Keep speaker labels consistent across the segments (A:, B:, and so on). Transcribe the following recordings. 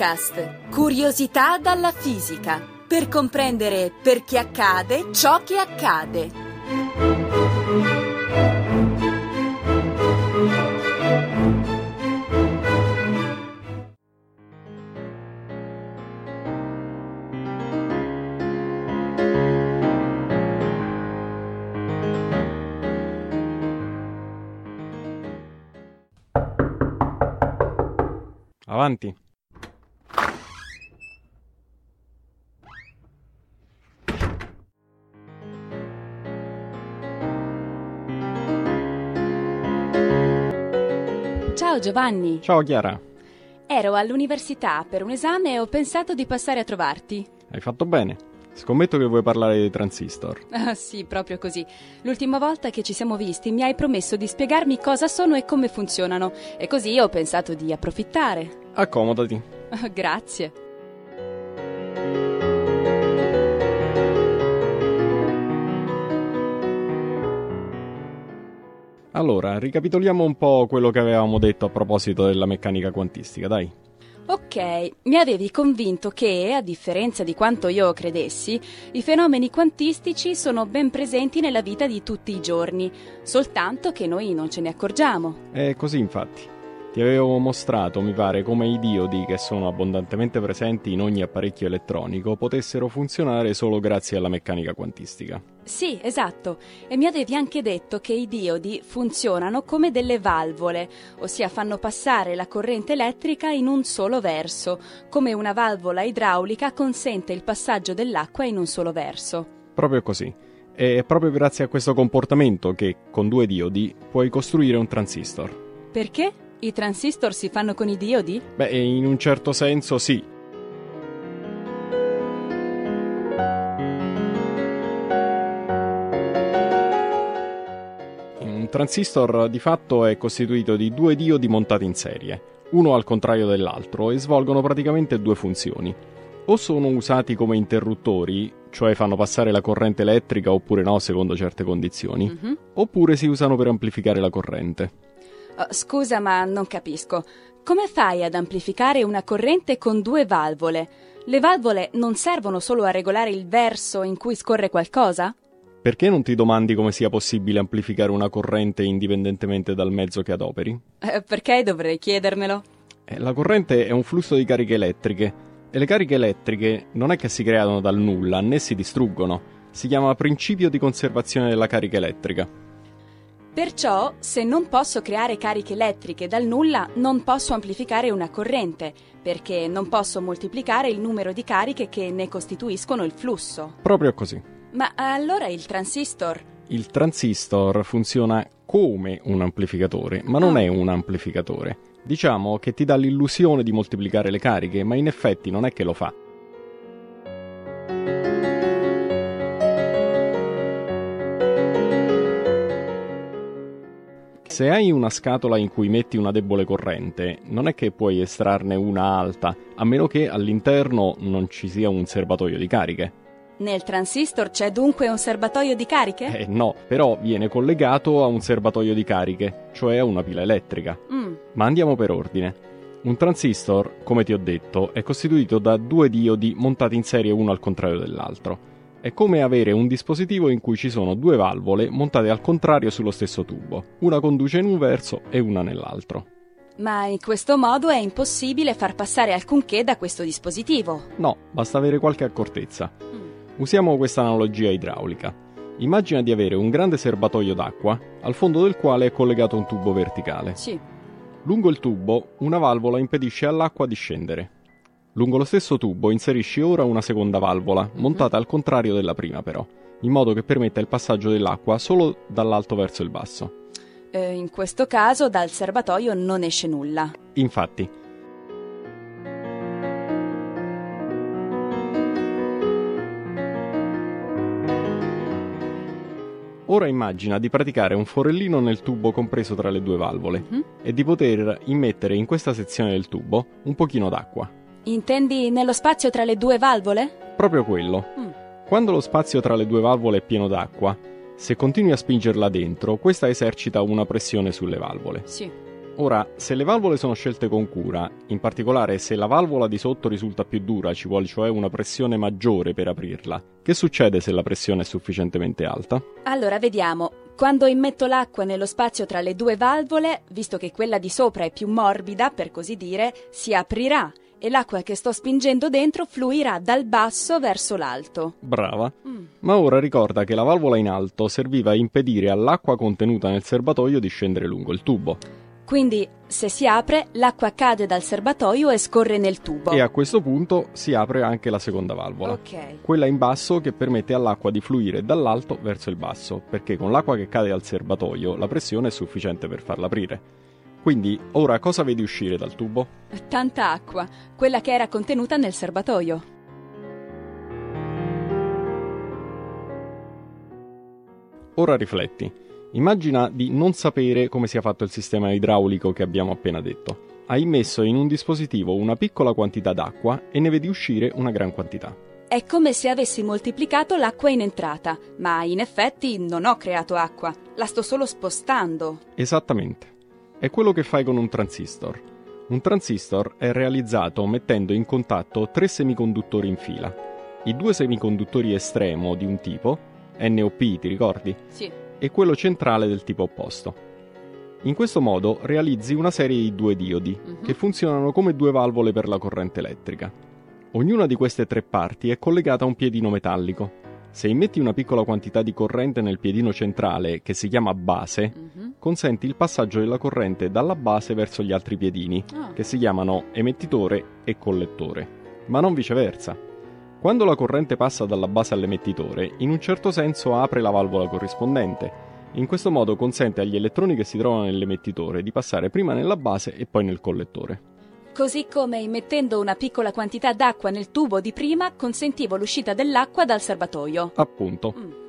A: Podcast Curiosità dalla fisica per comprendere perché accade ciò che accade.
B: Avanti.
C: Giovanni,
B: Ciao Chiara,
C: ero all'università per un esame e ho pensato di passare a trovarti.
B: hai fatto bene. Scommetto che vuoi parlare dei transistor.
C: Ah, sì, proprio così. L'ultima volta che ci siamo visti mi hai promesso di spiegarmi cosa sono e come funzionano, e così ho pensato di approfittare.
B: Accomodati.
C: Grazie.
B: Allora, ricapitoliamo un po' quello che avevamo detto a proposito della meccanica quantistica, dai.
C: Ok, mi avevi convinto che, a differenza di quanto io credessi, i fenomeni quantistici sono ben presenti nella vita di tutti i giorni, soltanto che noi non ce ne accorgiamo.
B: È così infatti. Ti avevo mostrato, mi pare, come i diodi che sono abbondantemente presenti in ogni apparecchio elettronico potessero funzionare solo grazie alla meccanica quantistica.
C: Sì, esatto. E mi avevi anche detto che i diodi funzionano come delle valvole, ossia fanno passare la corrente elettrica in un solo verso, come una valvola idraulica consente il passaggio dell'acqua in un solo verso.
B: Proprio così. È proprio grazie a questo comportamento che, con due diodi, puoi costruire un transistor.
C: Perché? I transistor si fanno con i diodi?
B: Beh, in un certo senso sì. Un transistor di fatto è costituito di due diodi montati in serie, uno al contrario dell'altro, e svolgono praticamente due funzioni. O sono usati come interruttori, cioè fanno passare la corrente elettrica oppure no secondo certe condizioni,
C: Mhm.
B: oppure si usano per amplificare la corrente.
C: Oh, scusa, ma non capisco. Come fai ad amplificare una corrente con due valvole? Le valvole non servono solo a regolare il verso in cui scorre qualcosa?
B: Perché non ti domandi come sia possibile amplificare una corrente indipendentemente dal mezzo che adoperi?
C: Eh, perché dovrei chiedermelo?
B: Eh, La corrente è un flusso di cariche elettriche e le cariche elettriche non è che si creano dal nulla né si distruggono. Si chiama principio di conservazione della carica elettrica.
C: Perciò, se non posso creare cariche elettriche dal nulla, non posso amplificare una corrente, perché non posso moltiplicare il numero di cariche che ne costituiscono il flusso.
B: Proprio così.
C: Ma allora il transistor?
B: Il transistor funziona come un amplificatore, ma non è un amplificatore. Diciamo che ti dà l'illusione di moltiplicare le cariche, ma in effetti non è che lo fa. Se hai una scatola in cui metti una debole corrente, non è che puoi estrarne una alta, a meno che all'interno non ci sia un serbatoio di cariche.
C: Nel transistor c'è dunque un serbatoio di cariche?
B: Eh no, però viene collegato a un serbatoio di cariche, cioè a una pila elettrica.
C: Mm,
B: Ma andiamo per ordine. Un transistor, come ti ho detto, è costituito da due diodi montati in serie uno al contrario dell'altro. È come avere un dispositivo in cui ci sono due valvole montate al contrario sullo stesso tubo. Una conduce in un verso e una nell'altro.
C: ma in questo modo è impossibile far passare alcunché da questo dispositivo.
B: No, basta avere qualche accortezza.
C: Mm.
B: Usiamo questa analogia idraulica. Immagina di avere un grande serbatoio d'acqua, al fondo del quale è collegato un tubo verticale.
C: Sì.
B: Lungo il tubo una valvola impedisce all'acqua di scendere. Lungo lo stesso tubo inserisci ora una seconda valvola, montata al contrario della prima però, in modo che permetta il passaggio dell'acqua solo dall'alto verso il basso.
C: Eh, in questo caso dal serbatoio non esce nulla.
B: Infatti, ora immagina di praticare un forellino nel tubo compreso tra le due valvole
C: Mhm.
B: e di poter immettere in questa sezione del tubo un pochino d'acqua.
C: Intendi nello spazio tra le due valvole?
B: Proprio quello.
C: Mm.
B: Quando lo spazio tra le due valvole è pieno d'acqua, se continui a spingerla dentro, questa esercita una pressione sulle valvole.
C: Sì.
B: Ora, se le valvole sono scelte con cura, in particolare se la valvola di sotto risulta più dura, ci vuole cioè una pressione maggiore per aprirla, che succede se la pressione è sufficientemente alta?
C: Allora, vediamo. Quando immetto l'acqua nello spazio tra le due valvole, visto che quella di sopra è più morbida, per così dire, si aprirà e l'acqua che sto spingendo dentro fluirà dal basso verso l'alto.
B: Brava. Mm. Ma ora ricorda che la valvola in alto serviva a impedire all'acqua contenuta nel serbatoio di scendere lungo il tubo.
C: Quindi, se si apre, l'acqua cade dal serbatoio e scorre nel tubo.
B: E a questo punto si apre anche la seconda valvola,
C: Ok.
B: quella in basso che permette all'acqua di fluire dall'alto verso il basso, perché con l'acqua che cade dal serbatoio la pressione è sufficiente per farla aprire. Quindi, ora cosa vedi uscire dal tubo?
C: Tanta acqua, quella che era contenuta nel serbatoio.
B: Ora rifletti. Immagina di non sapere come sia fatto il sistema idraulico che abbiamo appena detto. Hai messo in un dispositivo una piccola quantità d'acqua e ne vedi uscire una gran quantità.
C: È come se avessi moltiplicato l'acqua in entrata, ma in effetti non ho creato acqua, la sto solo spostando.
B: Esattamente. È quello che fai con un transistor. Un transistor è realizzato mettendo in contatto tre semiconduttori in fila. I due semiconduttori estremo di un tipo, NOP ti ricordi?
C: Sì.
B: e quello centrale del tipo opposto. In questo modo realizzi una serie di due diodi
C: Mhm.
B: che funzionano come due valvole per la corrente elettrica. Ognuna di queste tre parti è collegata a un piedino metallico. Se immetti una piccola quantità di corrente nel piedino centrale, che si chiama base,
C: Mhm.
B: Consenti il passaggio della corrente dalla base verso gli altri piedini,
C: Ah.
B: che si chiamano emettitore e collettore, ma non viceversa. Quando la corrente passa dalla base all'emettitore, in un certo senso apre la valvola corrispondente. In questo modo consente agli elettroni che si trovano nell'emettitore di passare prima nella base e poi nel collettore.
C: Così come immettendo una piccola quantità d'acqua nel tubo di prima consentivo l'uscita dell'acqua dal serbatoio.
B: Appunto.
C: Mm.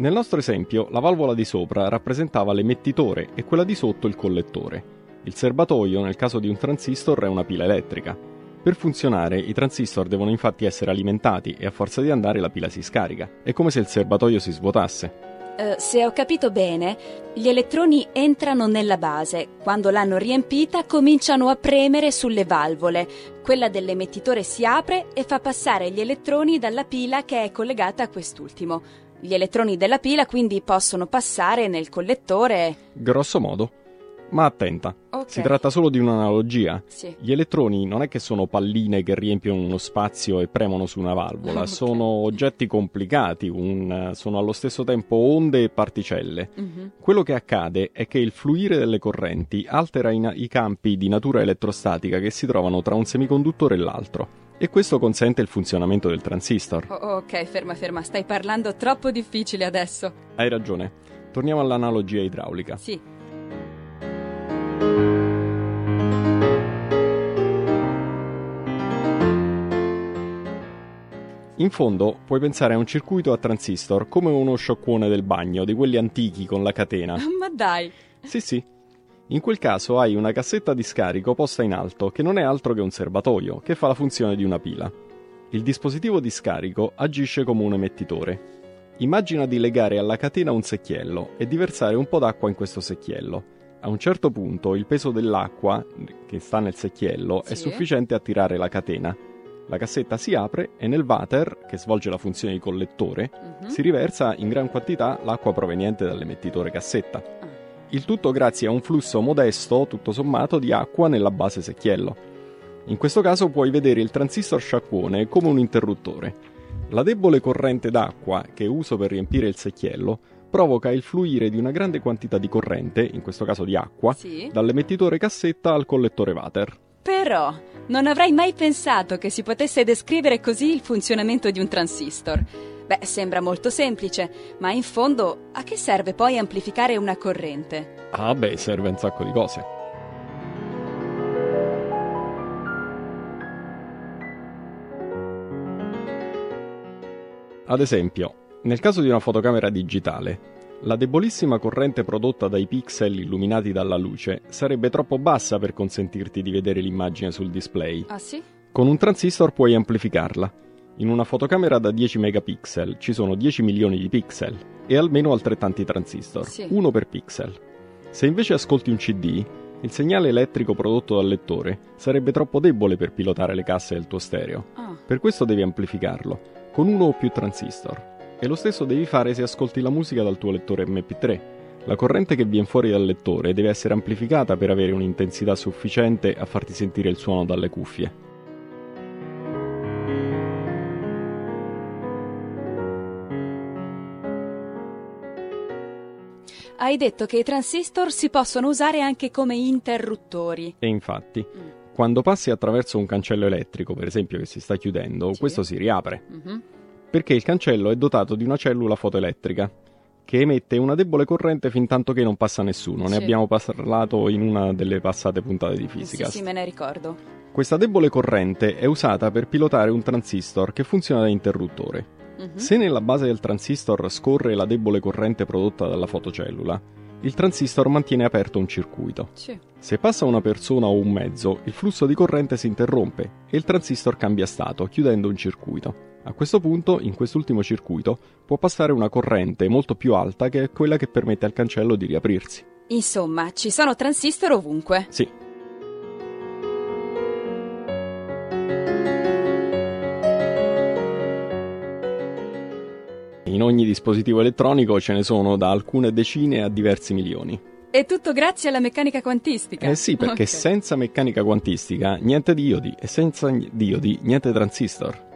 B: Nel nostro esempio, la valvola di sopra rappresentava l'emettitore e quella di sotto il collettore. Il serbatoio, nel caso di un transistor, è una pila elettrica. Per funzionare, i transistor devono infatti essere alimentati e a forza di andare la pila si scarica. È come se il serbatoio si svuotasse.
C: Eh, se ho capito bene, gli elettroni entrano nella base. Quando l'hanno riempita, cominciano a premere sulle valvole. Quella dell'emettitore si apre e fa passare gli elettroni dalla pila che è collegata a quest'ultimo. Gli elettroni della pila quindi possono passare nel collettore.
B: Grosso modo. Ma attenta,
C: Ok.
B: si tratta solo di un'analogia.
C: Sì.
B: Gli elettroni non è che sono palline che riempiono uno spazio e premono su una valvola,
C: Ok.
B: sono oggetti complicati, un- sono allo stesso tempo onde e particelle.
C: Mhm.
B: Quello che accade è che il fluire delle correnti altera i, na- i campi di natura elettrostatica che si trovano tra un semiconduttore e l'altro, e questo consente il funzionamento del transistor.
C: Oh, ok, ferma, ferma, stai parlando troppo difficile adesso.
B: Hai ragione. Torniamo all'analogia idraulica.
C: Sì.
B: In fondo puoi pensare a un circuito a transistor come uno scioccuone del bagno, di quelli antichi con la catena.
C: Ma dai.
B: Sì, sì. In quel caso hai una cassetta di scarico posta in alto, che non è altro che un serbatoio, che fa la funzione di una pila. Il dispositivo di scarico agisce come un emettitore. Immagina di legare alla catena un secchiello e di versare un po' d'acqua in questo secchiello. A un certo punto il peso dell'acqua che sta nel secchiello è
C: Sì.
B: sufficiente a tirare la catena. La cassetta si apre e nel water, che svolge la funzione di collettore,
C: Mhm.
B: si riversa in gran quantità l'acqua proveniente dall'emettitore cassetta. Il tutto grazie a un flusso modesto, tutto sommato, di acqua nella base secchiello. In questo caso puoi vedere il transistor sciacquone come un interruttore. La debole corrente d'acqua che uso per riempire il secchiello provoca il fluire di una grande quantità di corrente, in questo caso di acqua,
C: Sì.
B: dall'emettitore cassetta al collettore water.
C: Però non avrei mai pensato che si potesse descrivere così il funzionamento di un transistor. Beh, sembra molto semplice, ma in fondo a che serve poi amplificare una corrente?
B: Ah beh, serve un sacco di cose. Ad esempio, nel caso di una fotocamera digitale, la debolissima corrente prodotta dai pixel illuminati dalla luce sarebbe troppo bassa per consentirti di vedere l'immagine sul display.
C: Ah sì?
B: Con un transistor puoi amplificarla. In una fotocamera da 10 megapixel ci sono 10 milioni di pixel e almeno altrettanti transistor,
C: Sì.
B: uno per pixel. Se invece ascolti un CD, il segnale elettrico prodotto dal lettore sarebbe troppo debole per pilotare le casse del tuo stereo.
C: Ah,
B: Per questo devi amplificarlo, con uno o più transistor. E lo stesso devi fare se ascolti la musica dal tuo lettore MP3. La corrente che viene fuori dal lettore deve essere amplificata per avere un'intensità sufficiente a farti sentire il suono dalle cuffie.
C: Hai detto che i transistor si possono usare anche come interruttori.
B: E infatti,
C: Mm.
B: quando passi attraverso un cancello elettrico, per esempio che si sta chiudendo,
C: Sì.
B: questo si riapre,
C: Mhm.
B: perché il cancello è dotato di una cellula fotoelettrica che emette una debole corrente fin tanto che non passa nessuno. Ne
C: Sì.
B: abbiamo parlato in una delle passate puntate di
C: Sì,
B: fisica.
C: sì, me ne ricordo.
B: Questa debole corrente è usata per pilotare un transistor che funziona da interruttore.
C: Mhm.
B: Se nella base del transistor scorre la debole corrente prodotta dalla fotocellula, il transistor mantiene aperto un circuito.
C: Sì.
B: Se passa una persona o un mezzo, il flusso di corrente si interrompe e il transistor cambia stato, chiudendo un circuito. A questo punto, in quest'ultimo circuito, può passare una corrente molto più alta che è quella che permette al cancello di riaprirsi.
C: Insomma, ci sono transistor ovunque.
B: Sì, In ogni dispositivo elettronico ce ne sono da alcune decine a diversi milioni.
C: È tutto grazie alla meccanica quantistica.
B: Eh sì, perché
C: Ok.
B: senza meccanica quantistica niente diodi e senza diodi niente transistor.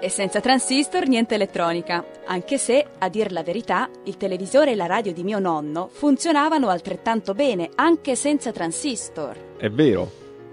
C: E senza transistor niente elettronica, anche se, a dir la verità, il televisore e la radio di mio nonno funzionavano altrettanto bene, anche senza transistor.
B: È vero,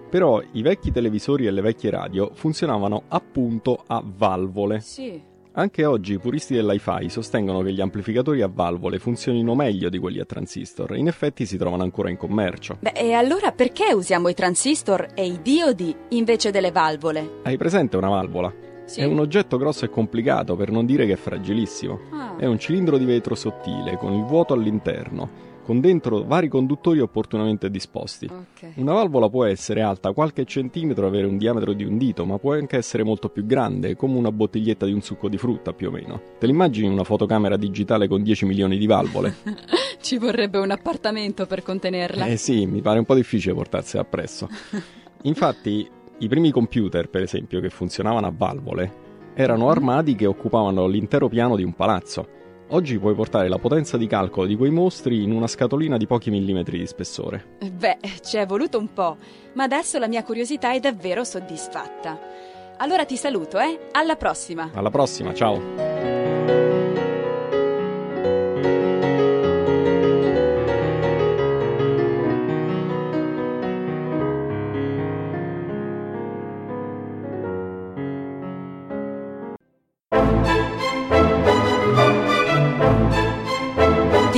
B: però i vecchi televisori e le vecchie radio funzionavano appunto a valvole.
C: Sì.
B: Anche oggi i puristi dell'hi-fi sostengono che gli amplificatori a valvole funzionino meglio di quelli a transistor e in effetti si trovano ancora in commercio.
C: Beh, e allora perché usiamo i transistor e i diodi invece delle valvole?
B: Hai presente una valvola?
C: Sì.
B: È un oggetto grosso e complicato, per non dire che è fragilissimo.
C: Ah.
B: È un cilindro di vetro sottile, con il vuoto all'interno, con dentro vari conduttori opportunamente disposti.
C: Ok.
B: Una valvola può essere alta qualche centimetro e avere un diametro di un dito, ma può anche essere molto più grande, come una bottiglietta di un succo di frutta più o meno. Te l'immagini una fotocamera digitale con 10 milioni di valvole?
C: Ci vorrebbe un appartamento per contenerla.
B: Eh sì, mi pare un po' difficile portarsela appresso. Infatti, i primi computer, per esempio, che funzionavano a valvole, erano armadi che occupavano l'intero piano di un palazzo. Oggi puoi portare la potenza di calcolo di quei mostri in una scatolina di pochi millimetri di spessore.
C: Beh, ci è voluto un po', ma adesso la mia curiosità è davvero soddisfatta. Allora ti saluto, eh? Alla prossima!
B: Alla prossima, ciao!